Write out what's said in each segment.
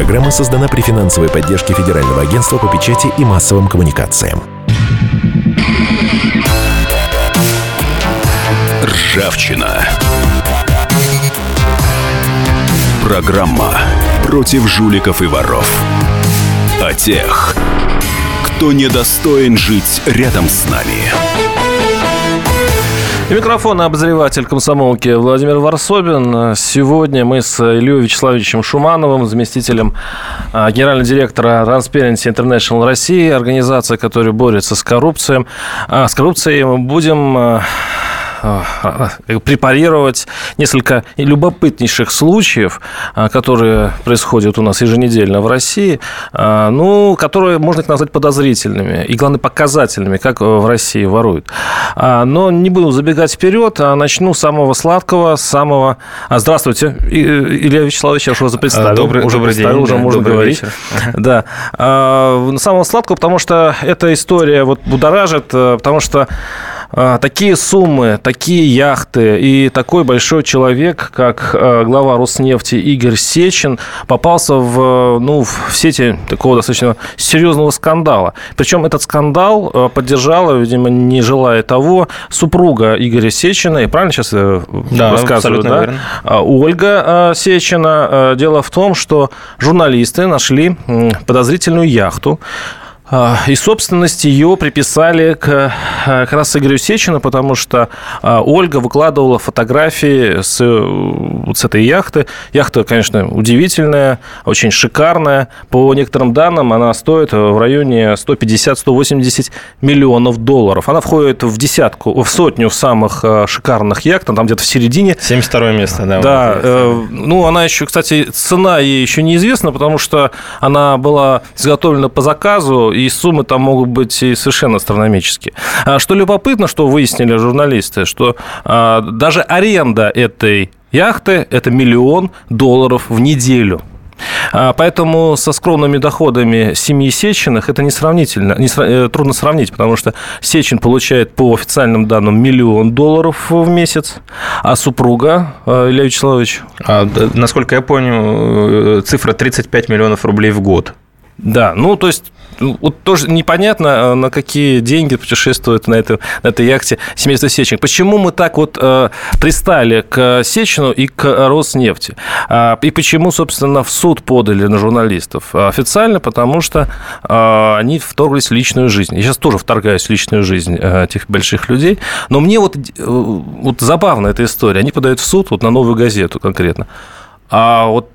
Программа создана при финансовой поддержке Федерального агентства по печати и массовым коммуникациям. Ржавчина. Программа против жуликов и воров. О тех, кто недостоин жить рядом с нами. И микрофон обозреватель комсомолки Владимир Варсобин. Сегодня мы с Ильей Вячеславовичем Шумановым, заместителем а, генерального директора Transparency International России, организация, которая борется с коррупцией. А, с коррупцией мы будем а, препарировать несколько любопытнейших случаев, а, которые происходят у нас еженедельно в России, а, ну, которые можно их назвать подозрительными и, главное, показательными, как в России воруют. Но не буду забегать вперед, а начну с самого сладкого, самого... Здравствуйте, Илья Вячеславович, я уже вас представил. Добрый, уже добрый день. Уже да, можно говорить. Вечер. Да. Самого сладкого, потому что эта история вот будоражит, потому что такие суммы, такие яхты и такой большой человек, как э, глава Роснефти Игорь Сечин, попался в, ну, в сети такого достаточно серьезного скандала. Причем этот скандал э, поддержала, видимо, не желая того, супруга Игоря Сечина, и правильно сейчас да, рассказываю, да? Верно. А, Ольга э, Сечина. Дело в том, что журналисты нашли подозрительную яхту, а, и собственность ее приписали к, э, как раз Игорю Сечину, потому что а, Ольга выкладывала фотографии с, вот с этой яхты. Яхта, конечно, удивительная, очень шикарная. По некоторым данным, она стоит в районе 150-180 миллионов долларов. Она входит в десятку, в сотню самых э, шикарных яхт, там где-то в середине. 72 место, да. Да, э, ну, она еще, кстати, цена ей еще неизвестна, потому что она была изготовлена по заказу, и суммы там могут быть и совершенно астрономические. А что любопытно, что выяснили журналисты, что а, даже аренда этой яхты – это миллион долларов в неделю. А, поэтому со скромными доходами семьи Сечиных это не сравнительно, не, э, трудно сравнить, потому что Сечин получает по официальным данным миллион долларов в месяц, а супруга Илья Вячеславович? А, насколько я понял, э, цифра 35 миллионов рублей в год. Да, ну то есть вот тоже непонятно, а, на какие деньги путешествует на, этой на этой яхте семейство Сечин. Почему мы так вот э, пристали к Сечину и к Роснефти? Э, и почему, собственно, в суд подали на журналистов? Официально, потому что э, они вторглись в личную жизнь. Я сейчас тоже вторгаюсь в личную жизнь э, этих больших людей. Но мне вот, э, вот забавна эта история. Они подают в суд вот на новую газету конкретно. А вот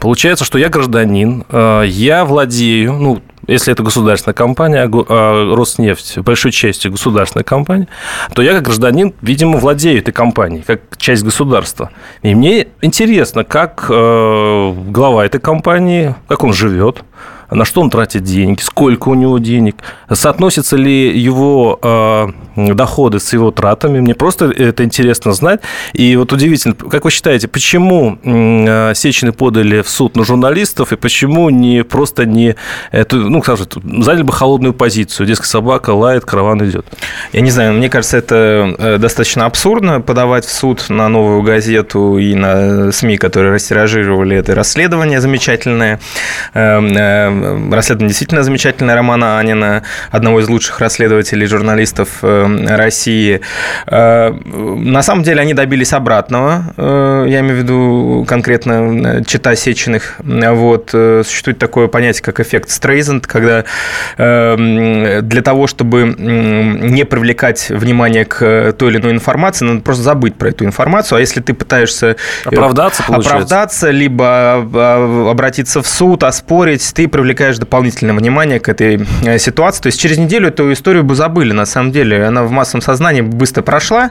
Получается, что я гражданин, э, я владею, ну, если это государственная компания, а Роснефть большой частью государственная компания, то я как гражданин, видимо, владею этой компанией, как часть государства. И мне интересно, как э, глава этой компании, как он живет, на что он тратит деньги, сколько у него денег, соотносятся ли его э, доходы с его тратами. Мне просто это интересно знать. И вот удивительно, как вы считаете, почему э, Сечины подали в суд на журналистов и почему не просто не эту, ну, скажем, заняли бы холодную позицию, дескать, собака лает, караван идет? Я не знаю, мне кажется, это э, достаточно абсурдно подавать в суд на новую газету и на СМИ, которые растиражировали это расследование замечательное эм, расследование действительно замечательное Романа Анина, одного из лучших расследователей, журналистов э, России. Э, на самом деле они добились обратного, э, я имею в виду конкретно чита Сеченых. Вот, существует такое понятие, как эффект Стрейзенд, когда для того, чтобы не привлекать внимание к той или иной информации, надо просто забыть про эту информацию, а если ты пытаешься оправдаться, оправдаться либо обратиться в суд, оспорить, ты привлекаешь дополнительное внимание к этой э, ситуации. То есть через неделю эту историю бы забыли, на самом деле. Она в массовом сознании быстро прошла.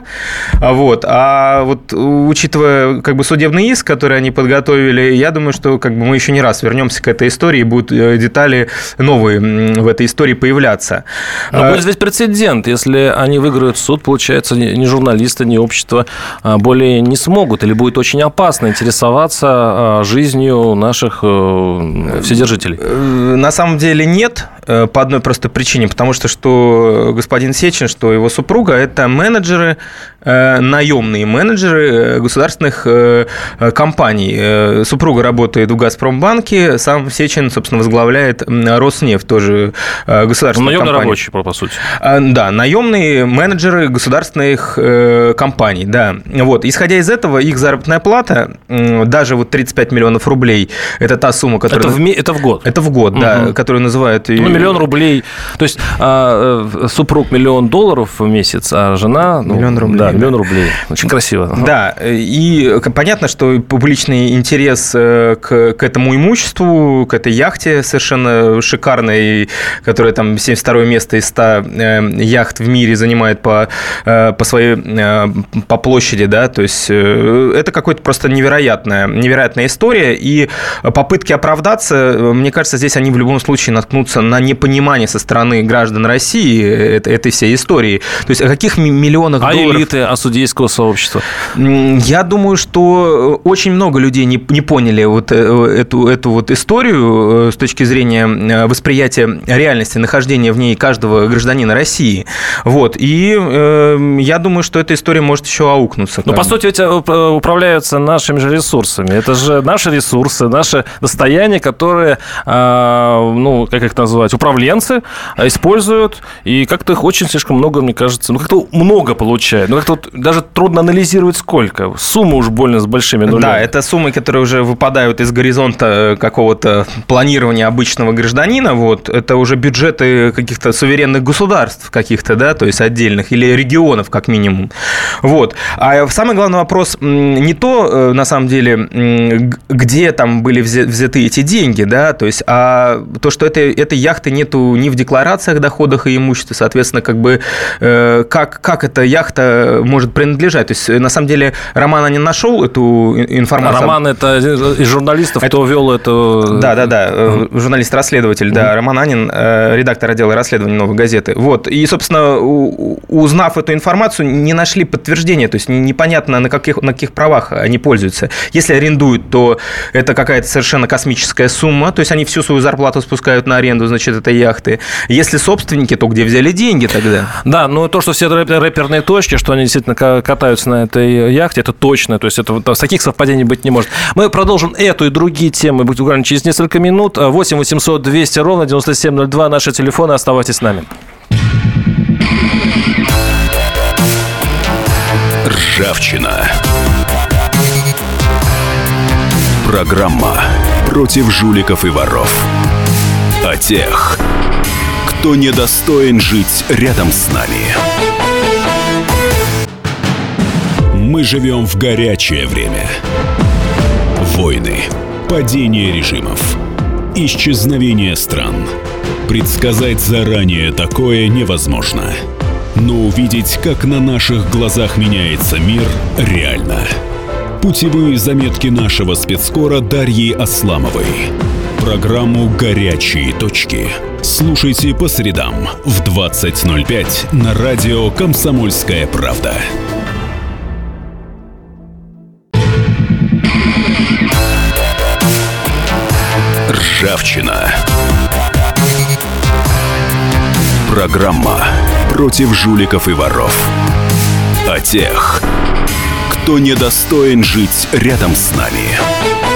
Вот. А вот учитывая как бы судебный иск, который они подготовили, я думаю, что как бы мы еще не раз вернемся к этой истории, и будут э, детали новые в этой истории появляться. Но будет ведь прецедент. Если они выиграют суд, получается, ни журналисты, ни общество а, более не смогут или будет очень опасно интересоваться а, жизнью наших э, вседержителей на самом деле нет. Э, по одной простой причине, потому что что господин Сечин, что его супруга – это менеджеры, э, наемные менеджеры государственных компаний. Супруга работает в «Газпромбанке», сам Сечин, собственно, возглавляет «Роснефть», тоже государственная Наемный компания. рабочий, по сути. Да, наемные менеджеры государственных компаний, да. Вот. Исходя из этого, их заработная плата, даже вот 35 миллионов рублей, это та сумма, которая... Это в, это в год? Это в год, да, которую называют... Ну, миллион рублей. То есть а, э, супруг миллион долларов в месяц, а жена... Ну, миллион рублей. Да, миллион рублей. Очень красиво. Да, и понятно, что публичный интерес э, к, к этому имуществу, к этой яхте совершенно шикарной, которая там 72 место из 100 э, яхт в мире занимает по, по своей по площади, да, то есть это какой-то просто невероятная, невероятная история, и попытки оправдаться, мне кажется, здесь они в любом случае наткнутся на непонимание со стороны граждан России этой всей истории. То есть о каких миллионах а долларов... элиты, а судейского сообщества? Я думаю, что очень много людей не, не поняли вот э, эту, эту вот историю э, с точки зрения э, восприятия реальности, нахождения в ней каждого гражданина России. Вот. И э, я думаю, что эта история может еще аукнуться. Ну, по сути, ведь управляются нашими же ресурсами. Это же наши ресурсы, наше достояние, которое, а, ну, как их называть, управленцы используют, и как-то их очень слишком много, мне кажется, ну, как-то много получают. Ну, как-то вот даже трудно анализировать сколько. Суммы уж больно с большими нулями. Да, это суммы, которые уже выпадают из горизонта какого-то планирования обычного гражданина, вот, это уже бюджеты каких-то суверенных государств каких-то, да, то есть отдельных, или регионов, как минимум. Вот. А самый главный вопрос не то, э, на самом деле, где там были взяты эти деньги, да, то есть, а то, что это, этой яхты нету ни в декларациях доходах и имуществе, соответственно, как бы, э, как, как эта яхта может принадлежать. То есть, на самом деле, Роман не нашел эту информацию. Роман – это из журналистов, это... кто вел эту... Да, да, да, mm-hmm. журналист-расследователь, mm-hmm. да, Роман Анин, э, редактор отдела расследований «Новой газеты». Вот, и, собственно, узнав эту информацию, не нашли подтверждения, то есть непонятно, на каких, на каких правах они пользуются. Если арендуют, то это какая-то совершенно космическая сумма, то есть они всю свою зарплату спускают на аренду, значит, этой яхты. Если собственники, то где взяли деньги тогда? Да, но то, что все рэперные точки, что они действительно катаются на этой яхте, это точно, то есть это с таких совпадений быть не может. Мы продолжим эту и другие темы буквально через несколько минут. 8 800 200 ровно 9702 наши телефоны, оставайтесь с нами. Ржавчина. Программа против жуликов и воров. О тех, кто недостоин жить рядом с нами. Мы живем в горячее время. Войны, падение режимов, исчезновение стран. Предсказать заранее такое невозможно. Но увидеть, как на наших глазах меняется мир, реально – Путевые заметки нашего спецкора Дарьи Асламовой. Программу «Горячие точки». Слушайте по средам в 20.05 на радио «Комсомольская правда». Ржавчина. Программа против жуликов и воров. О тех, кто недостоин жить рядом с нами.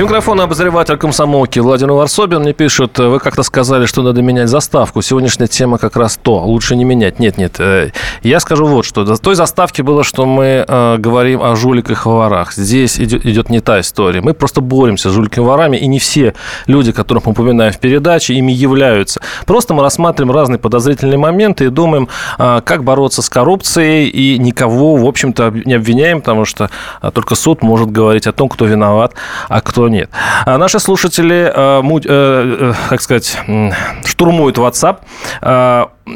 И микрофон обозреватель комсомолки Владимир Варсобин мне пишут, вы как-то сказали, что надо менять заставку. Сегодняшняя тема как раз то. Лучше не менять. Нет, нет. Э, я скажу вот что. До той заставки было, что мы э, говорим о жуликах и ворах. Здесь идет, идет не та история. Мы просто боремся с жуликами и ворами, и не все люди, которых мы упоминаем в передаче, ими являются. Просто мы рассматриваем разные подозрительные моменты и думаем, э, как бороться с коррупцией, и никого, в общем-то, не обвиняем, потому что только суд может говорить о том, кто виноват, а кто нет. А наши слушатели, э, э, э, как сказать, штурмуют WhatsApp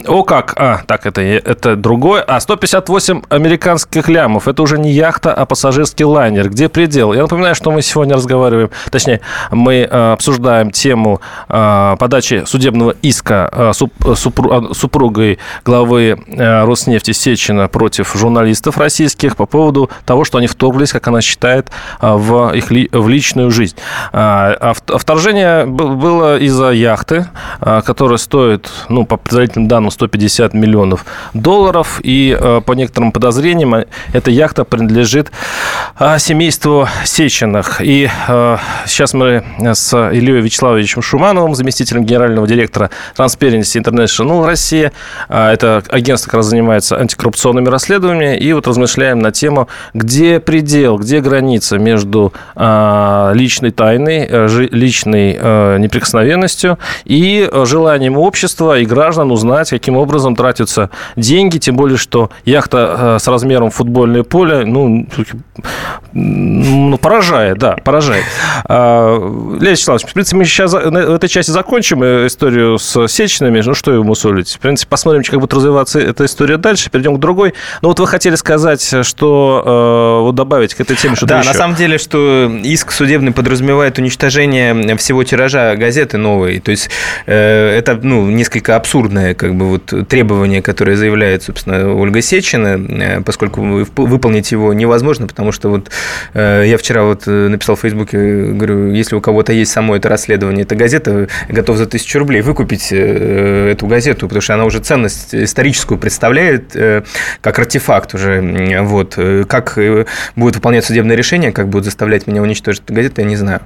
О как! А, так, это, это другое. А, 158 американских лямов. Это уже не яхта, а пассажирский лайнер. Где предел? Я напоминаю, что мы сегодня разговариваем, точнее, мы э, обсуждаем тему э, подачи судебного иска э, суп, супру, э, супругой главы э, Роснефти Сечина против журналистов российских по поводу того, что они вторглись, как она считает, э, в их ли, в личную жизнь. А, а вторжение было из-за яхты, э, которая стоит, ну, по предварительным данным, 150 миллионов долларов. И э, по некоторым подозрениям э, эта яхта принадлежит э, семейству Сеченых. И сейчас мы с Ильей Вячеславовичем Шумановым, заместителем генерального директора Transparency International Россия, это агентство, которое занимается антикоррупционными расследованиями, и вот размышляем на тему, где предел, где граница между личной тайной, личной неприкосновенностью и желанием общества и граждан узнать, каким образом тратятся деньги, тем более, что яхта э, с размером футбольное поле, ну, ну поражает, да, поражает. А, Леонид Вячеславович, в принципе, мы сейчас в этой части закончим э, историю с Сечинами, ну, что ему солить? В принципе, посмотрим, как будет развиваться эта история дальше, перейдем к другой. Но вот вы хотели сказать, что э, вот добавить к этой теме что-то Да, еще. на самом деле, что иск судебный подразумевает уничтожение всего тиража газеты новой, то есть это, ну, несколько абсурдное, как бы, бы вот требование, которое заявляет, собственно, Ольга Сечина, э, поскольку выполнить его невозможно, потому что вот э, я вчера вот э, написал в Фейсбуке, говорю, если у кого-то есть само это расследование, эта газета, готов за тысячу рублей выкупить эту газету, потому что она уже ценность историческую представляет как артефакт уже. Вот. Как будет выполнять судебное решение, как будет заставлять меня уничтожить эту газету, я не знаю.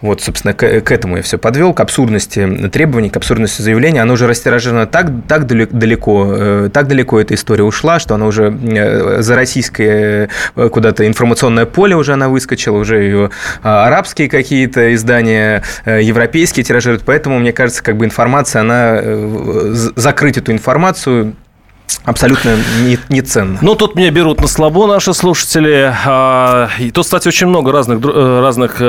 Вот, собственно, к, этому я все подвел, к абсурдности требований, к абсурдности заявления. Оно уже растиражено так, так далеко, э, так далеко эта история ушла, что она уже э, за российское э, куда-то информационное поле уже она выскочила, уже ее а, арабские какие-то издания, европейские тиражируют, поэтому, мне кажется, как бы информация, она закрыть эту информацию абсолютно не, не ценно. Ну, тут меня берут на слабо наши слушатели. А, и тут, кстати, очень много разных, разных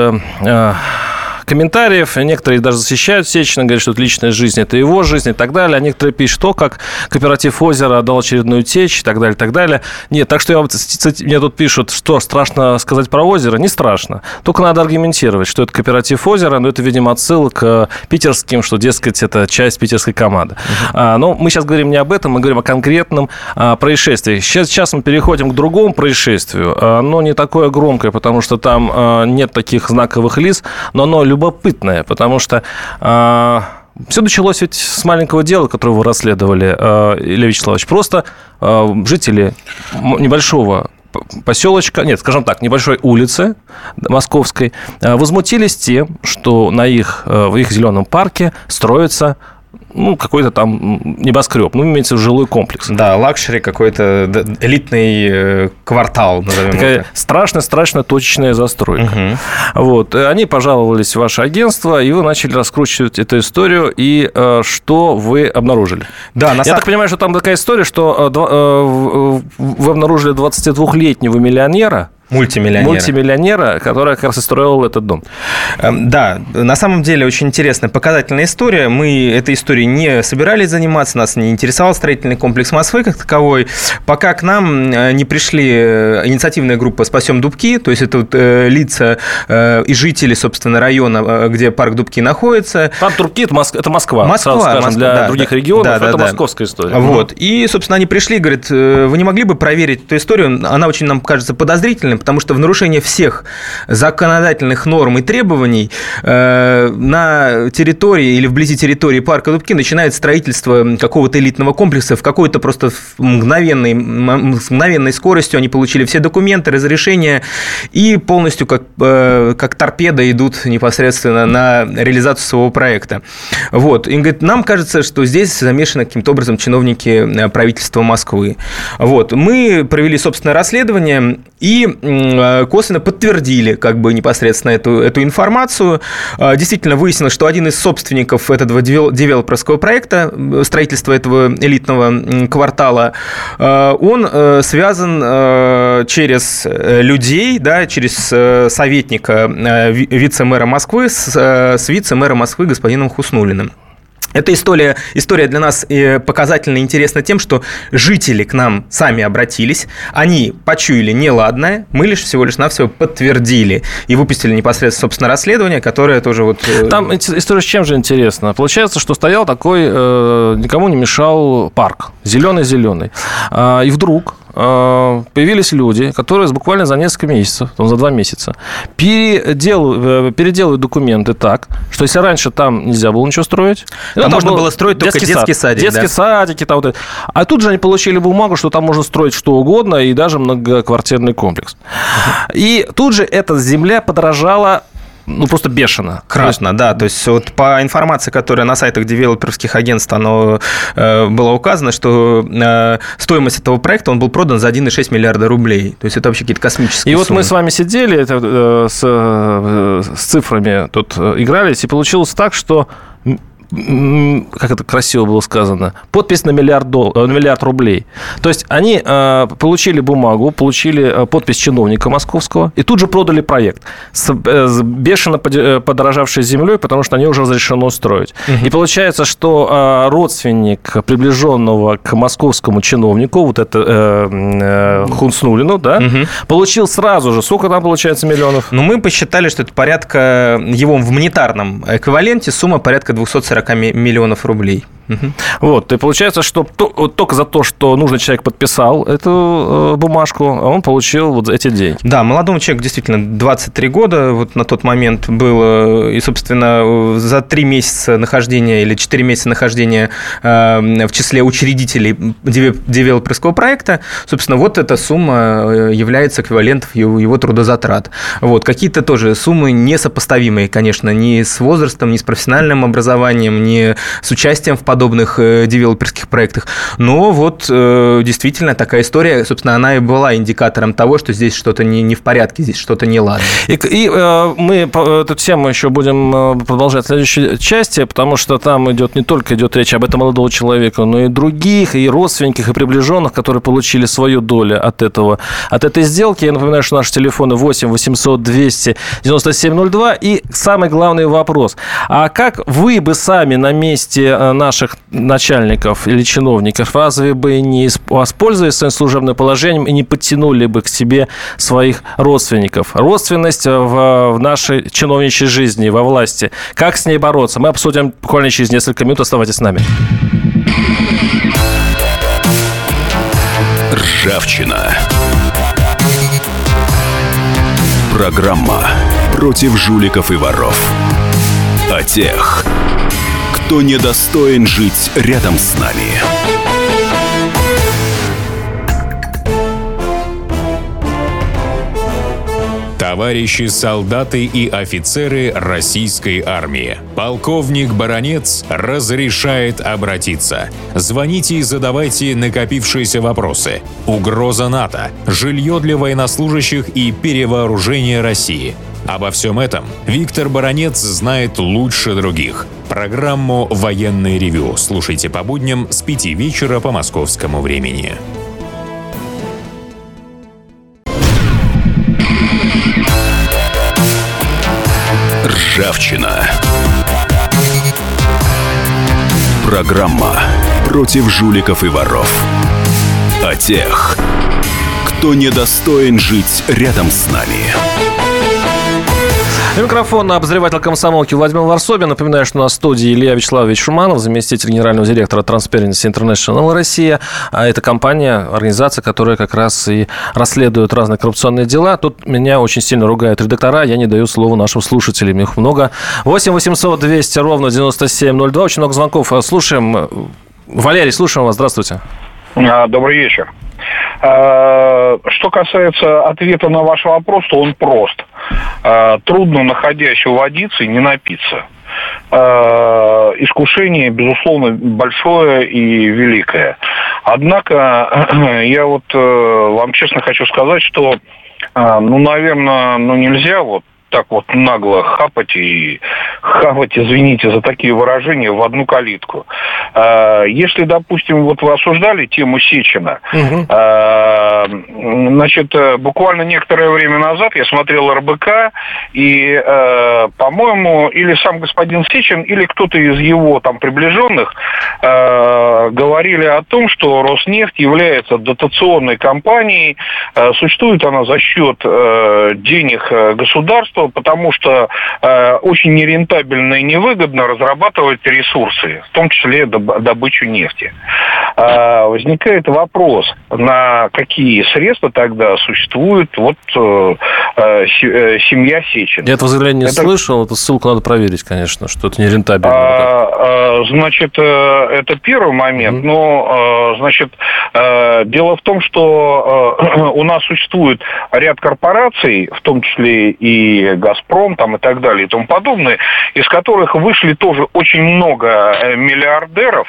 комментариев. Некоторые даже защищают Сечина, говорят, что это личная жизнь, это его жизнь и так далее. А некоторые пишут, то, как кооператив «Озеро» отдал очередную течь и так далее, и так далее. Нет, так что я, мне тут пишут, что страшно сказать про «Озеро». Не страшно. Только надо аргументировать, что это кооператив «Озеро», но это, видимо, отсылка к питерским, что, дескать, это часть питерской команды. Uh-huh. А, но мы сейчас говорим не об этом, мы говорим о конкретном а, происшествии. Сейчас, сейчас мы переходим к другому происшествию. А, оно не такое громкое, потому что там а, нет таких знаковых лиц, но оно любопытное, потому что э, все началось ведь с маленького дела, которое вы расследовали, э, Илья Вячеславович. Просто э, жители небольшого поселочка, нет, скажем так, небольшой улицы московской возмутились тем, что на их, в их зеленом парке строится ну, какой-то там небоскреб, ну, имеется в жилой комплекс. Да, luxury какой-то элитный э, квартал, назовем Такая страшно-страшно точечная застройка. Угу. Вот. Они пожаловались в ваше агентство, и вы начали раскручивать эту историю, и э, что вы обнаружили? Да, на Я сам... так понимаю, что там такая история, что э, э, вы обнаружили 22-летнего миллионера, Мультимиллионера. Мультимиллионера, который как раз и строил этот дом. Эм, да, на самом деле очень интересная, показательная история. Мы этой историей не собирались заниматься, нас не интересовал строительный комплекс Москвы как таковой, пока к нам э, не пришли э, инициативная группа «Спасем Дубки», то есть это вот э, лица и жители, собственно, района, где парк Дубки находится. Там Дубки – это Москва, Москва, скажем, Москва, для да, других да, регионов да, это да, московская история. Вот, и, собственно, они пришли говорят, вы не могли бы проверить эту историю, она очень нам кажется подозрительной, потому что в нарушение всех законодательных норм и требований э, на территории или вблизи территории парка Дубки начинает строительство какого-то элитного комплекса в какой-то просто мгновенной, мгновенной скоростью. Они получили все документы, разрешения и полностью как, э, как торпеда идут непосредственно на реализацию своего проекта. Вот. И говорит, нам кажется, что здесь замешаны каким-то образом чиновники э, правительства Москвы. Вот. Мы провели собственное расследование и Э, косвенно подтвердили как бы непосредственно эту, эту информацию. Э, действительно выяснилось, что один из собственников этого девелоперского проекта, э, строительства этого элитного квартала, он связан через людей, да, через советника вице-мэра Москвы с, с вице-мэром Москвы господином Хуснулиным. Эта история, история для нас э, показательно интересна тем, что жители к нам сами обратились, они почуяли неладное, мы лишь всего лишь навсего подтвердили и выпустили непосредственно, собственно, расследование, которое тоже вот... Э, Там история с чем же интересна? Получается, что стоял такой, э, никому не мешал парк, зеленый-зеленый. А, и вдруг Э, появились люди, которые буквально за несколько месяцев, за два месяца, переделывают, э, переделывают документы так, что если раньше там нельзя было ничего строить... Там, там можно было строить только детский, детский сад, садик. Детские да? садики. Там, вот А тут же они получили бумагу, что там можно строить что угодно, и даже многоквартирный комплекс. И тут же эта земля подорожала ну, просто бешено. Красно, есть... да. То есть вот по информации, которая на сайтах девелоперских агентств оно, э, было указано, что э, стоимость этого проекта, он был продан за 1,6 миллиарда рублей. То есть это вообще какие-то космические И суммы. вот мы с вами сидели это, э, с, э, с цифрами, тут э, игрались, и получилось так, что как это красиво было сказано, подпись на миллиард, дол... Э, на миллиард рублей. То есть они э, получили бумагу, получили э, подпись чиновника московского и тут же продали проект с, э, с бешено э, подорожавшей землей, потому что они уже разрешено строить. Угу. И получается, что э, родственник приближенного к московскому чиновнику, вот это э, э, Хунснулину, да, угу. получил сразу же, сколько там получается миллионов? Ну, мы посчитали, что это порядка, его в монетарном эквиваленте сумма порядка 240 40 миллионов рублей. Угу. Вот, и получается, что только за то, что нужный человек подписал эту э, бумажку, он получил вот эти деньги. Да, молодому человеку действительно 23 года вот на тот момент было, и, собственно, за 3 месяца нахождения или 4 месяца нахождения э, в числе учредителей девелоперского проекта, собственно, вот эта сумма э, является эквивалентом его, его трудозатрат. Вот, какие-то тоже суммы несопоставимые, конечно, ни с возрастом, ни с профессиональным образованием, ни с участием в подобных э, девелоперских проектах. Но вот э, действительно такая история, собственно, она и была индикатором того, что здесь что-то не, не в порядке, здесь что-то не ладно. И, и э, мы эту тему еще будем продолжать в следующей части, потому что там идет не только идет речь об этом молодого человека, но и других, и родственников, и приближенных, которые получили свою долю от этого, от этой сделки. Я напоминаю, что наши телефоны 8 800 200 9702. И самый главный вопрос. А как вы бы сами на месте наших ваших начальников или чиновников разве бы не воспользовались своим служебным положением и не подтянули бы к себе своих родственников? Родственность в, в нашей чиновничьей жизни, во власти. Как с ней бороться? Мы обсудим буквально через несколько минут. Оставайтесь с нами. Ржавчина. Программа против жуликов и воров. О тех, кто недостоин жить рядом с нами. Товарищи солдаты и офицеры российской армии. Полковник Баронец разрешает обратиться. Звоните и задавайте накопившиеся вопросы. Угроза НАТО, жилье для военнослужащих и перевооружение России – Обо всем этом Виктор Баранец знает лучше других. Программу «Военный ревю» слушайте по будням с 5 вечера по московскому времени. Ржавчина. Программа против жуликов и воров. О тех, кто недостоин жить рядом с нами. Микрофон обозреватель комсомолки Владимир Варсобин. Напоминаю, что на студии Илья Вячеславович Шуманов, заместитель генерального директора Transparency International Россия. А это компания, организация, которая как раз и расследует разные коррупционные дела. Тут меня очень сильно ругают редактора, я не даю слова нашим слушателям. Их много. 8 800 200 ровно 9702. Очень много звонков. Слушаем. Валерий, слушаем вас. Здравствуйте. Добрый вечер. А, что касается ответа на ваш вопрос, то он прост. А, трудно находящего водиться и не напиться. Искушение, безусловно, большое и великое. Однако, я вот э, вам честно хочу сказать, что, ну, наверное, ну, нельзя вот так вот нагло хапать и хавать, извините за такие выражения, в одну калитку. А, если, допустим, вот вы осуждали тему Сечина, угу. значит, буквально некоторое время назад я смотрел РБК, и, по-моему, или сам господин Сечин, или кто-то из его там приближенных говорили о том, что Роснефть является дотационной компанией, существует она за счет денег государства, потому что очень нерентабельно и невыгодно разрабатывать ресурсы, в том числе добычу нефти. А, возникает вопрос, на какие средства тогда существует вот э, э, э, семья Сечин. Я этого заявления не это... слышал, эту ссылку надо проверить, конечно, что это нерентабельно. А, а, значит, это первый момент, mm-hmm. но, значит, дело в том, что у нас существует ряд корпораций, в том числе и «Газпром» там, и так далее и тому подобное, из которых вышли тоже очень много э, миллиардеров,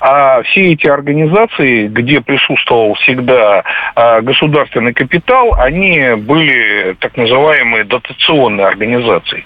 а все эти организации, где присутствовал всегда э, государственный капитал, они были так называемые дотационные организации.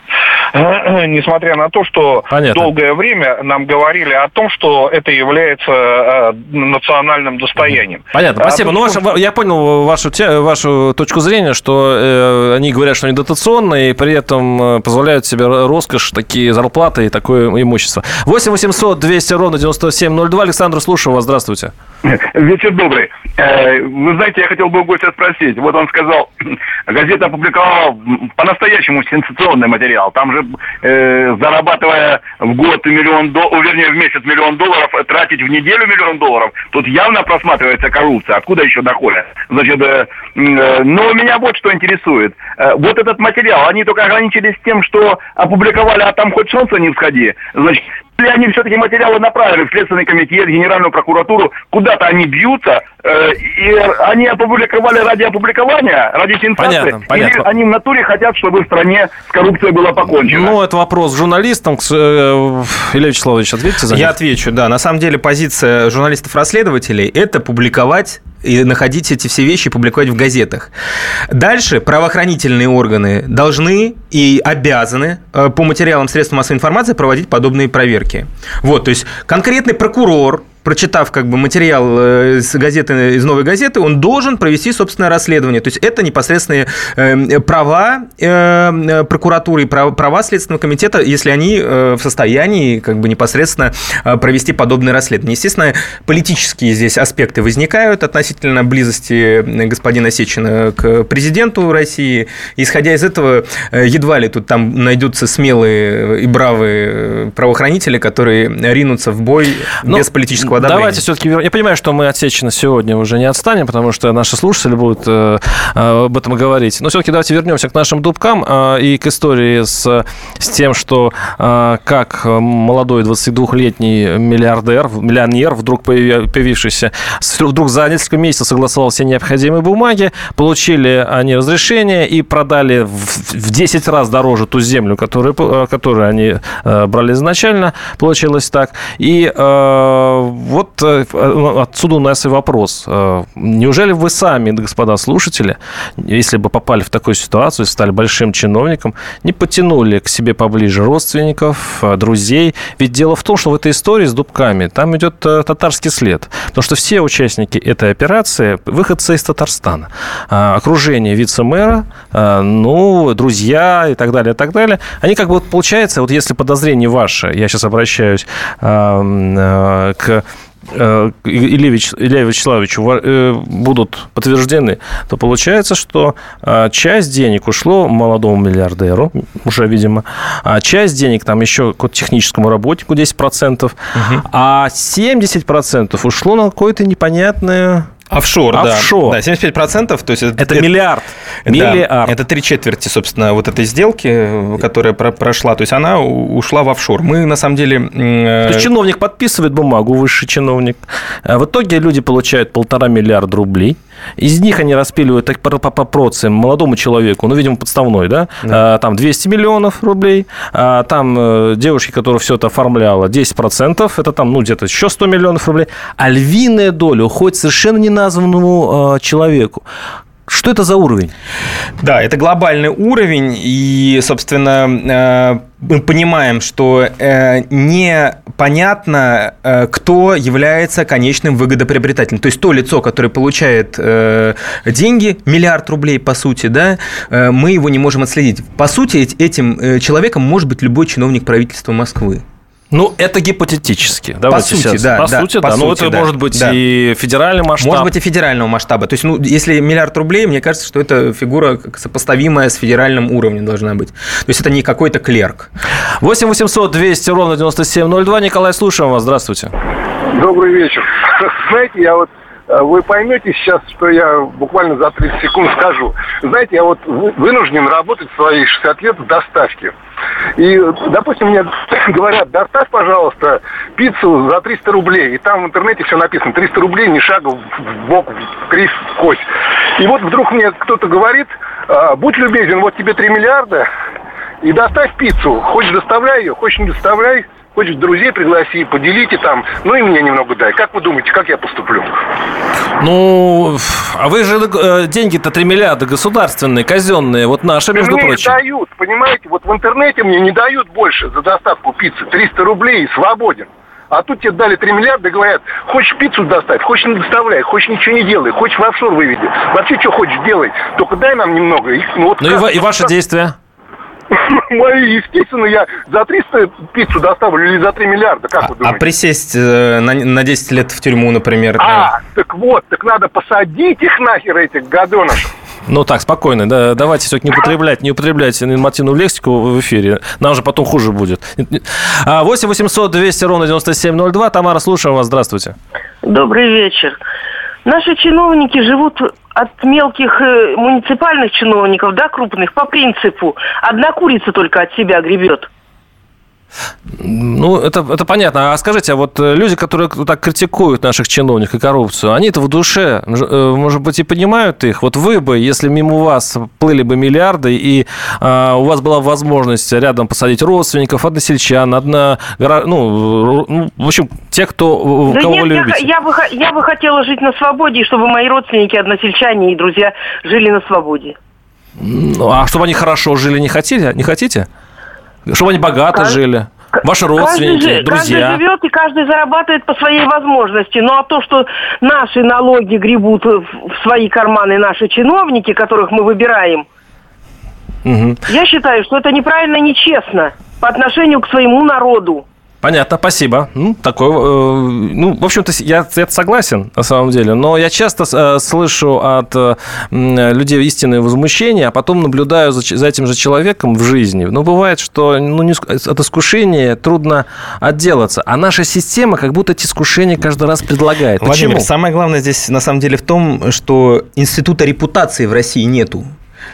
Несмотря на то, что Понятно. долгое время нам говорили о том, что это является э, национальным достоянием. Понятно, а спасибо. А, ну, ваш, я понял вашу, вашу точку зрения, что э, они говорят, что они дотационные, и при этом позволяют себе роскошь, такие зарплаты и такое имущество. 8 800 200 ровно 9702. Александр, слушаю вас. Здравствуйте. Вечер добрый. Э, вы знаете, я хотел бы у гостя спросить. Вот он сказал, газета опубликовала по-настоящему сенсационный материал. Там же, э, зарабатывая в год миллион долларов, вернее, в месяц миллион долларов, тратить в неделю миллион долларов, тут явно просматривается коррупция. Откуда еще доходят? Значит, э, но меня вот что интересует. Вот этот материал, они только ограничились тем, что опубликовали, а там хоть солнце не всходи. Значит, ли они все-таки материалы направили в Следственный комитет, Генеральную прокуратуру, куда-то они бьются, э, и они опубликовали ради опубликования, ради сенсации, понятно, понятно. или они в натуре хотят, чтобы в стране с коррупцией было покончено? Ну, это вопрос журналистам. Э, Илья Вячеславович, ответьте за них. Я отвечу, да. На самом деле позиция журналистов-расследователей – это публиковать и находить эти все вещи и публиковать в газетах. Дальше правоохранительные органы должны и обязаны э, по материалам средств массовой информации проводить подобные проверки. Вот, то есть конкретный прокурор прочитав как бы материал э, из газеты, из новой газеты, он должен провести собственное расследование. То есть это непосредственные э, права э, прокуратуры и права Следственного комитета, если они в состоянии как бы непосредственно провести подобное расследование. Естественно, политические здесь аспекты возникают относительно близости господина Сечина к президенту России. Исходя из этого, едва ли тут там найдутся смелые и бравые правоохранители, которые ринутся в бой Но... без политического политического одобрения. Давайте все-таки... Я понимаю, что мы от Сечина сегодня уже не отстанем, потому что наши слушатели будут э, э, об этом говорить. Но все-таки давайте вернемся к нашим дубкам э, и к истории с, с тем, что как молодой 22-летний миллиардер, миллионер, вдруг появившийся, вдруг за несколько месяцев согласовал все необходимые бумаги, получили они разрешение и продали в, в 10 раз дороже ту землю, которую, которую они брали изначально, получилось так. И вот э, отсюда у нас и вопрос. Э, неужели вы сами, господа слушатели, если бы попали в такую ситуацию, стали большим чиновником, не потянули к себе поближе родственников, э, друзей? Ведь дело в том, что в этой истории с дубками там идет татарский след. Потому что все участники этой операции выходцы из Татарстана. Окружение вице-мэра, ну, друзья и так далее, и так далее. Они как бы, получается, вот если подозрение ваше, я сейчас обращаюсь к Э, Илья, Илья Вячеславовичу э, будут подтверждены, то получается, что э, часть денег ушло молодому миллиардеру, уже, видимо, а часть денег там еще к техническому работнику 10%, угу. а 70% ушло на какое-то непонятное Офшор, Офшор. да. Да, 75%. То есть это, это миллиард. Да, миллиард. Это три четверти, собственно, вот этой сделки, которая прошла. То есть она ушла в офшор. Мы, на самом деле... То есть чиновник подписывает бумагу, высший чиновник. А в итоге люди получают полтора миллиарда рублей. Из них они распиливают так по, по, по процентам молодому человеку, ну, видимо, подставной, да, да. А, там 200 миллионов рублей, а, там э, которая все это оформляла, 10%, это там, ну, где-то еще 100 миллионов рублей, а львиная доля уходит совершенно неназванному э, человеку. Что это за уровень? Да, это глобальный уровень, и, собственно, э, мы понимаем, что э, непонятно, э, кто является конечным выгодоприобретателем. То есть то лицо, которое получает э, деньги, миллиард рублей, по сути, да, мы его не можем отследить. По сути, этим человеком может быть любой чиновник правительства Москвы. Ну, это гипотетически. Давайте по сути, сейчас. да. По да, сути, по да. Сути, ну, это да, может быть да. и федеральный масштаб. Может быть и федерального масштаба. То есть, ну, если миллиард рублей, мне кажется, что это фигура сопоставимая с федеральным уровнем должна быть. То есть, это не какой-то клерк. 8 800 200 ровно 9702. Николай, слушаем вас. Здравствуйте. Добрый вечер. Знаете, я вот вы поймете сейчас, что я буквально за 30 секунд скажу. Знаете, я вот вы- вынужден работать свои 60 лет в доставке. И, допустим, мне говорят, доставь, пожалуйста, пиццу за 300 рублей. И там в интернете все написано, 300 рублей, ни шага в бок, в кривь, в кость. И вот вдруг мне кто-то говорит, «А, будь любезен, вот тебе 3 миллиарда, и доставь пиццу. Хочешь доставляй ее, хочешь не доставляй, хочешь друзей пригласи, поделите там, ну и мне немного дай. Как вы думаете, как я поступлю? Ну, а вы же э, деньги-то 3 миллиарда государственные, казенные, вот наши, между мне прочим. не дают, понимаете, вот в интернете мне не дают больше за доставку пиццы, 300 рублей, и свободен. А тут тебе дали 3 миллиарда и говорят, хочешь пиццу доставь, хочешь не доставляй, хочешь ничего не делай, хочешь в офшор выведи. Вообще, что хочешь делай, только дай нам немного. И, ну, вот Ну и, как- ва- и ваши как- действия? Мои, естественно, я за 300 пиццу доставлю или за 3 миллиарда, как вы А думаете? присесть э, на, на 10 лет в тюрьму, например. А, так вот, так надо посадить их нахер, этих гаденышев. Ну так, спокойно, да, давайте все-таки не употреблять, не употреблять нормативную лексику в эфире, нам же потом хуже будет. А, 8 800 200 ровно 9702, Тамара, слушаем вас, здравствуйте. Добрый вечер. Наши чиновники живут от мелких э, муниципальных чиновников до крупных по принципу одна курица только от себя гребет. Ну, это, это понятно. А скажите, а вот э, люди, которые так критикуют наших чиновников и коррупцию, они-то в душе, э, может быть, и понимают их? Вот вы бы, если мимо вас плыли бы миллиарды, и а, у вас была возможность рядом посадить родственников, односельчан, одна, ну, ну, в общем, те, кто, Да кого нет, вы я, любите. я бы, х- я бы хотела жить на свободе, чтобы мои родственники, односельчане и друзья жили на свободе. Ну, а чтобы они хорошо жили, не хотите? Не хотите? Чтобы они богато Кажд- жили? Ваши Каждый, родственники, жи- друзья? каждый живет и каждый зарабатывает по своей возможности. Ну а то, что наши налоги гребут в свои карманы наши чиновники, которых мы выбираем, Мгм. я считаю, что это неправильно и нечестно по отношению к своему народу. Понятно, спасибо. Ну, такой, э, ну, в общем-то, я, я согласен на самом деле, но я часто э, слышу от э, людей истинное возмущение, а потом наблюдаю за, за этим же человеком в жизни. Ну, бывает, что ну, не ск- от искушения трудно отделаться, а наша система как будто эти искушения каждый раз предлагает. Владимир, Почему? самое главное здесь на самом деле в том, что института репутации в России нету.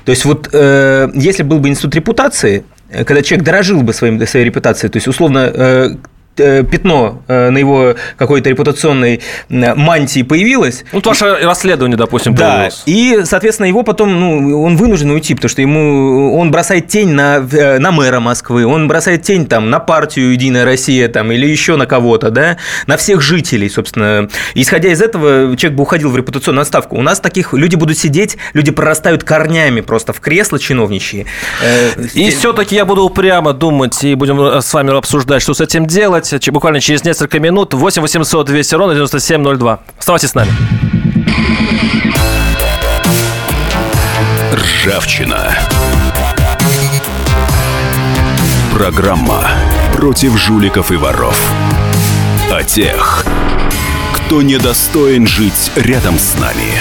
То есть вот э, если был бы институт репутации, э, когда человек дорожил бы своим, своей репутацией, то есть условно э, э, пятно э, на его какой-то репутационной э, мантии появилось, Ну, Вот ваше расследование, допустим, да, появилось. и, соответственно, его потом, ну, он вынужден уйти, потому что ему, он бросает тень на, э, на мэра Москвы, он бросает тень там на партию «Единая Россия» там, или еще на кого-то, да, на всех жителей, собственно. Исходя из этого, человек бы уходил в репутационную отставку. У нас таких, люди будут сидеть, люди прорастают корнями просто в кресло чиновничьи. Э, И все-таки я буду упрямо думать и будем э, с вами обсуждать, что с этим делать. Ч- Буквально через несколько минут. 8 800 200 ровно 9702. Оставайтесь с нами. Ржавчина. Программа против жуликов и воров. О тех, кто недостоин жить рядом с нами.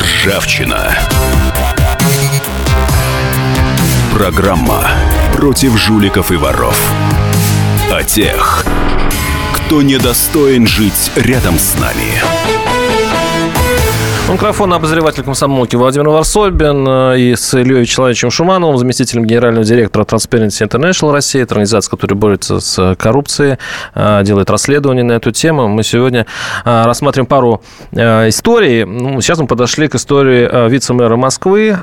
Ржавчина. Программа против жуликов и воров. О тех, кто недостоин жить рядом с нами. Микрофон обозреватель комсомолки Владимир Варсобин э, и с Ильей Человечем Шумановым, заместителем генерального директора Transparency International России, организация, которая борется с коррупцией, э, делает расследование на эту тему. Мы сегодня э, рассматриваем пару историй. Ну, сейчас мы подошли к истории вице-мэра Москвы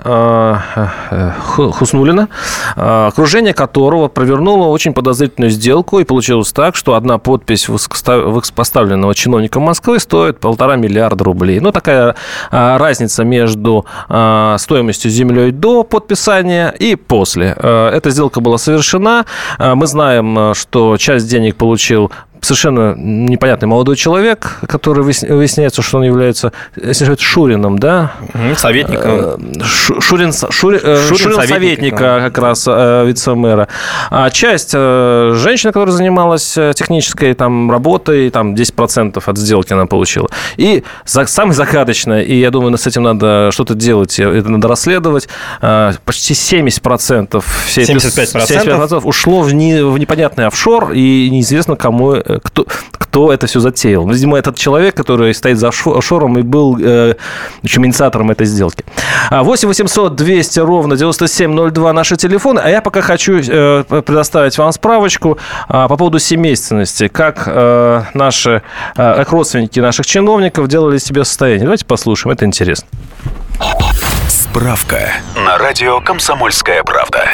Хуснулина, окружение которого провернуло очень подозрительную сделку, и получилось так, что одна подпись высокопоставленного чиновника Москвы стоит полтора миллиарда рублей. Ну, такая разница между а, стоимостью землей до подписания и после. А, эта сделка была совершена. Мы знаем, что часть денег получил совершенно непонятный молодой человек, который выясняется, что он является, если Шурином, да? Советником. Э, Шурин, Шури, э, Шурин, Шурин советника да. как раз э, вице-мэра. А часть женщины, которая занималась технической там, работой, там 10% от сделки она получила. И самое загадочное, и я думаю, с этим надо что-то делать, это надо расследовать, почти 70%, все 75%? 75% ушло в, не, в непонятный офшор, и неизвестно, кому кто, кто это все затеял. Видимо, этот человек, который стоит за офшором и был э, инициатором этой сделки. 8 800 200 ровно 9702 наши телефоны. А я пока хочу э, предоставить вам справочку э, по поводу семейственности. Как э, наши, э, родственники наших чиновников делали себе состояние. Давайте послушаем, это интересно. Справка на радио «Комсомольская правда».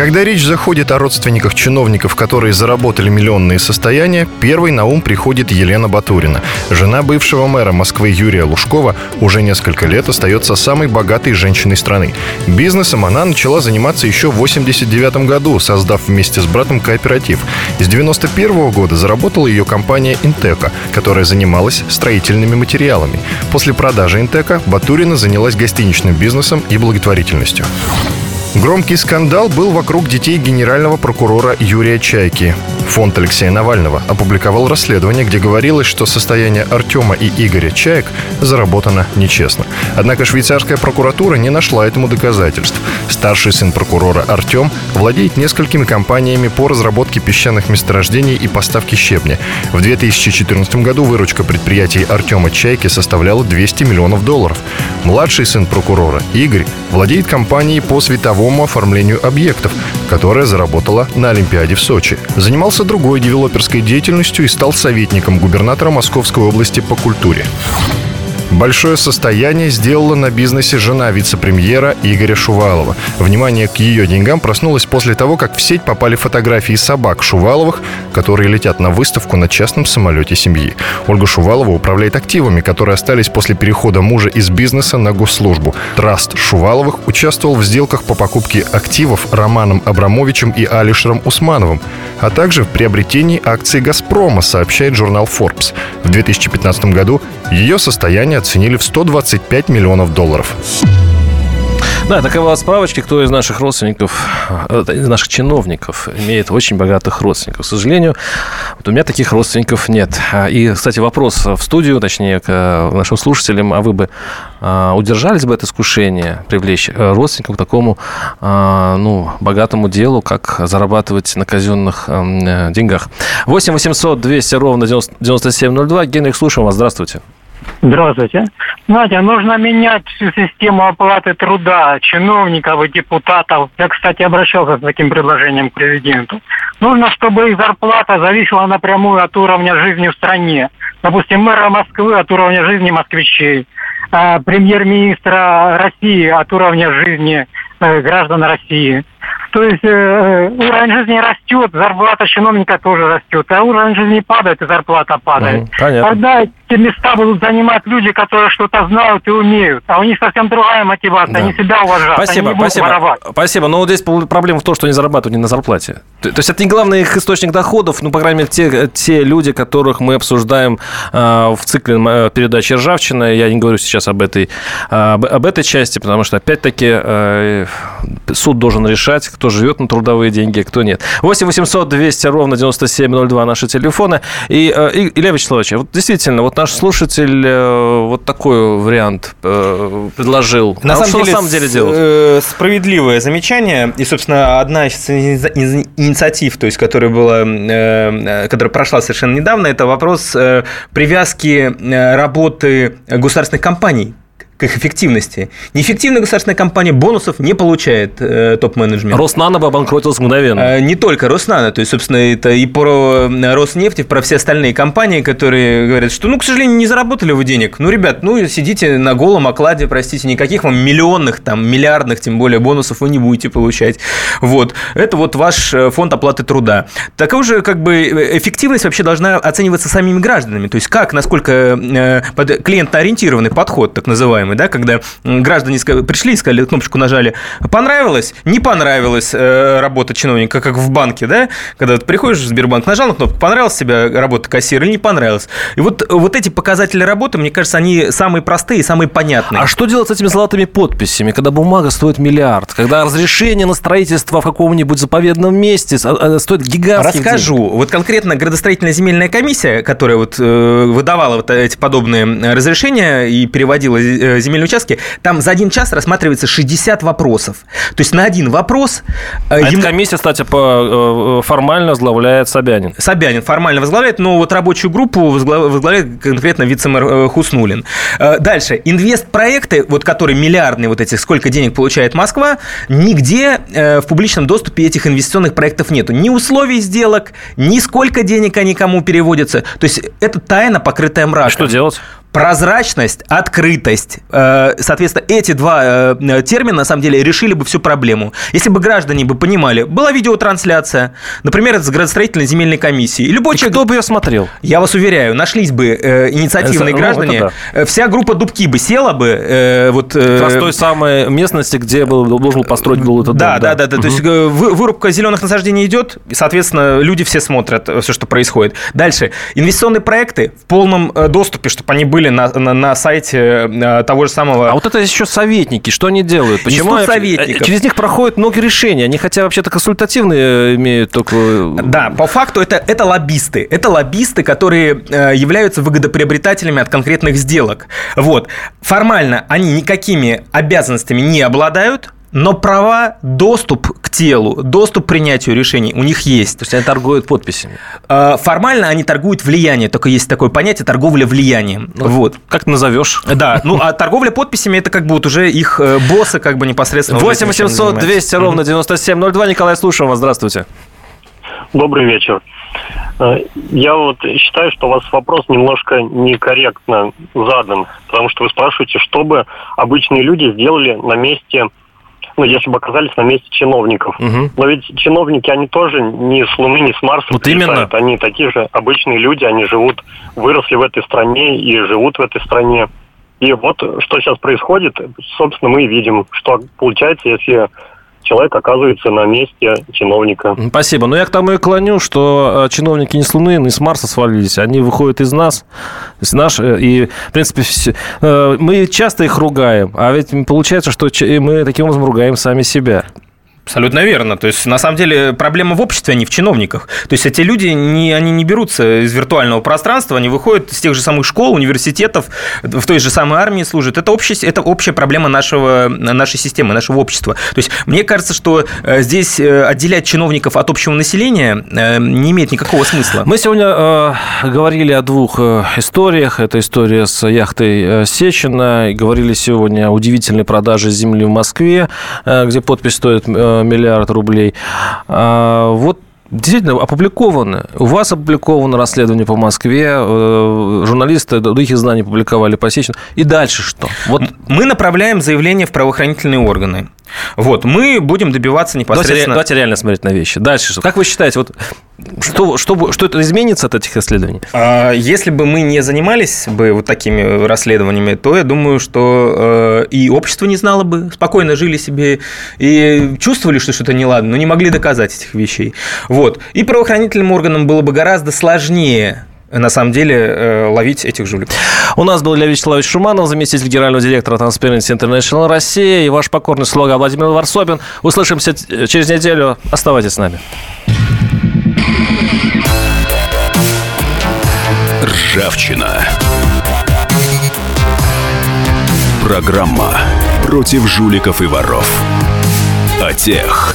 Когда речь заходит о родственниках чиновников, которые заработали миллионные состояния, первой на ум приходит Елена Батурина. Жена бывшего мэра Москвы Юрия Лужкова уже несколько лет остается самой богатой женщиной страны. Бизнесом она начала заниматься еще в 89 году, создав вместе с братом кооператив. С 91 года заработала ее компания «Интека», которая занималась строительными материалами. После продажи «Интека» Батурина занялась гостиничным бизнесом и благотворительностью. Громкий скандал был вокруг детей генерального прокурора Юрия Чайки. Фонд Алексея Навального опубликовал расследование, где говорилось, что состояние Артема и Игоря Чаек заработано нечестно. Однако швейцарская прокуратура не нашла этому доказательств. Старший сын прокурора Артем владеет несколькими компаниями по разработке песчаных месторождений и поставке щебня. В 2014 году выручка предприятий Артема Чайки составляла 200 миллионов долларов. Младший сын прокурора Игорь владеет компанией по световому оформлению объектов, которая заработала на Олимпиаде в Сочи. Занимался другой девелоперской деятельностью и стал советником губернатора Московской области по культуре. Большое состояние сделала на бизнесе жена вице-премьера Игоря Шувалова. Внимание к ее деньгам проснулось после того, как в сеть попали фотографии собак Шуваловых, которые летят на выставку на частном самолете семьи. Ольга Шувалова управляет активами, которые остались после перехода мужа из бизнеса на госслужбу. Траст Шуваловых участвовал в сделках по покупке активов Романом Абрамовичем и Алишером Усмановым, а также в приобретении акций «Газпрома», сообщает журнал Forbes. В 2015 году ее состояние оценили в 125 миллионов долларов. Да, такова справочка, кто из наших родственников, э, из наших чиновников имеет очень богатых родственников. К сожалению, вот у меня таких родственников нет. А, и, кстати, вопрос в студию, точнее, к э, нашим слушателям, а вы бы а, удержались бы от искушения привлечь э, родственников к такому а, ну, богатому делу, как зарабатывать на казенных деньгах? 8 800 200 ровно 9702. Генрих, слушаем вас. Здравствуйте. Здравствуйте. Знаете, нужно менять всю систему оплаты труда чиновников и депутатов. Я, кстати, обращался с таким предложением к президенту. Нужно, чтобы их зарплата зависела напрямую от уровня жизни в стране. Допустим, мэра Москвы от уровня жизни москвичей, а премьер-министра России от уровня жизни э, граждан России. То есть э, уровень жизни растет, зарплата чиновника тоже растет, а уровень жизни падает, и зарплата падает. Mm, понятно. Тогда эти места будут занимать люди, которые что-то знают и умеют, а у них совсем другая мотивация, да. они себя уважают, спасибо, они не спасибо. воровать. Спасибо, но вот здесь проблема в том, что они зарабатывают не на зарплате. То, то есть это не главный их источник доходов, ну, по крайней мере, те, те люди, которых мы обсуждаем э, в цикле э, передачи «Ржавчина», я не говорю сейчас об этой, э, об, об этой части, потому что, опять-таки, э, суд должен решать, кто живет на трудовые деньги, а кто нет. 8 800 200 ровно 9702 наши телефоны. И, э, и Илья Вячеславович, вот действительно, вот наш слушатель э, вот такой вариант э, предложил. На а самом что деле, на самом деле делать? справедливое замечание. И, собственно, одна из инициатив, то есть, которая была, которая прошла совершенно недавно, это вопрос привязки работы государственных компаний к их эффективности. Неэффективная государственная компания бонусов не получает э, топ-менеджмент. Роснано бы обанкротился мгновенно. Э, Не только Роснано, то есть, собственно, это и про э, Роснефть, и про все остальные компании, которые говорят, что, ну, к сожалению, не заработали вы денег. Ну, ребят, ну, сидите на голом окладе, простите, никаких вам миллионных, там, миллиардных, тем более, бонусов вы не будете получать. Вот. Это вот ваш э, фонд оплаты труда. Такая же, как бы, э, эффективность вообще должна оцениваться самими гражданами. То есть, как, насколько э, клиентоориентированный подход, так называемый, да, когда граждане пришли и сказали, кнопочку нажали, понравилось, не понравилось э, работа чиновника, как в банке, да, когда ты приходишь в Сбербанк, нажал на кнопку, понравилась тебе работа кассира или не понравилась. И вот, вот эти показатели работы, мне кажется, они самые простые и самые понятные. А что делать с этими золотыми подписями, когда бумага стоит миллиард, когда разрешение на строительство в каком-нибудь заповедном месте а, стоит гигантских Расскажу. денег? Вот конкретно градостроительная земельная комиссия, которая вот э, выдавала вот эти подобные э, разрешения и переводила э, земельные участки, там за один час рассматривается 60 вопросов. То есть на один вопрос... э, А эта ему- комиссия, кстати, по, э, формально возглавляет Собянин. Собянин формально возглавляет, но вот рабочую группу возгла- возглавляет конкретно вице-мэр э, Хуснулин. Э, Дальше. Инвестпроекты, вот которые миллиардные вот этих, сколько денег получает Москва, нигде э, в публичном доступе этих инвестиционных проектов нету. Ни условий сделок, ни сколько денег они кому переводятся. То есть это тайна, покрытая мраком. Что делать? Прозрачность, открытость. Э, Соответственно, эти два э, термина, на самом деле, решили бы всю проблему. Если бы граждане бы понимали, была видеотрансляция, например, с градостроительной земельной комиссии, и любой И человек... кто бы ее смотрел? Я вас уверяю, нашлись бы э, инициативные Это- ну, граждане, это э, вся группа Дубки бы села бы, э, вот... э, Как раз той самой местности, где был, должен построить был этот да, дом. да, да, да. То есть э, вы- вырубка зеленых насаждений идет, и, соответственно, люди все смотрят все, что происходит. Дальше. Инвестиционные проекты в полном э, доступе, чтобы они были на, на, на сайте э, того же самого... А вот это еще советники, что они делают? Почему Институт они- советников. через них проходят многие решения? Они хотя вообще-то консультативные э, имеют только... э, Да, по факту это, это лоббисты. Это лоббисты, которые э, являются выгодоприобретателями от конкретных сделок. Вот. Формально они никакими обязанностями не обладают, но права, доступ к телу, доступ к принятию решений у них есть. То есть они торгуют подписями. Э, Формально они торгуют влиянием, только есть такое понятие торговля влиянием. вот. Как ты назовешь? Да, ну а торговля подписями это как бы вот уже их э, боссы как бы непосредственно. уже 8 этим всем 800 занимаются. 200 ровно 9702. Николай, слушаем вас. Здравствуйте. Добрый вечер. Э, Я вот считаю, что у вас вопрос немножко некорректно задан, потому что вы спрашиваете, что бы обычные люди сделали на месте, ну, если бы оказались на месте чиновников. Мгм. Но ведь чиновники, они тоже не с Луны, не с Марса Вот прилетают. Они такие же обычные люди, они живут, выросли в этой стране и живут в этой стране. И вот что сейчас происходит, собственно, мы и видим, что получается, если человек оказывается на месте чиновника. Спасибо. Но я к тому и клоню, что э, чиновники не с Луны, не с Марса свалились. Они выходят из нас, из наш, э, и, в принципе, все- э, мы часто их ругаем, а ведь получается, что мы таким образом ругаем сами себя. Абсолютно верно. То есть, на самом деле, проблема в обществе, а не в чиновниках. То есть, эти люди, не, они не берутся из виртуального пространства, они выходят из тех же самых школ, университетов, в той же самой армии служат. Это, общее, это общая проблема нашего, нашей системы, нашего общества. То есть, мне кажется, что э, здесь э, отделять чиновников от общего населения э, не имеет никакого смысла. Мы сегодня э, говорили о двух историях. Это история с яхтой Сечина. И говорили сегодня о удивительной продаже земли в Москве, э, где подпись стоит э, миллиард рублей. А, вот Действительно, опубликовано. У вас опубликовано расследование по Москве, э, журналисты других изданий публиковали по Сечину. И дальше что? Вот Мы направляем заявление в правоохранительные органы. Вот, мы будем добиваться давайте, ре- непосредственно... давайте реально смотреть на вещи. Дальше? Как вы считаете, вот что, что, что это изменится от этих исследований? А, Если бы мы не занимались бы вот такими расследованиями, то я думаю, что э, и общество не знало бы, спокойно жили себе и чувствовали, что что-то неладно, но не могли доказать этих вещей. Вот. И правоохранительным органам было бы гораздо сложнее на самом деле э, ловить этих жуликов. У нас был Леонид Вячеславович Шуманов, заместитель генерального директора Transparency International Россия и ваш покорный слуга Владимир Варсобин. Услышимся т- через неделю. Оставайтесь с нами. Ржавчина. Программа против жуликов и воров. О тех,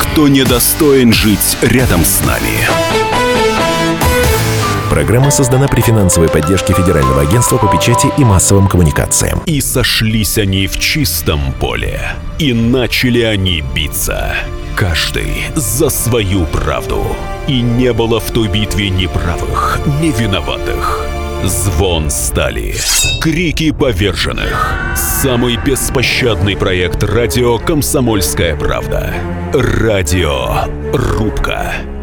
кто недостоин жить рядом с нами. Программа создана при финансовой поддержке Федерального агентства по печати и массовым коммуникациям. И сошлись они в чистом поле. И начали они биться. Каждый за свою правду. И не было в той битве ни правых, ни виноватых. Звон стали. Крики поверженных. Самый беспощадный проект радио «Комсомольская правда». Радио «Рубка».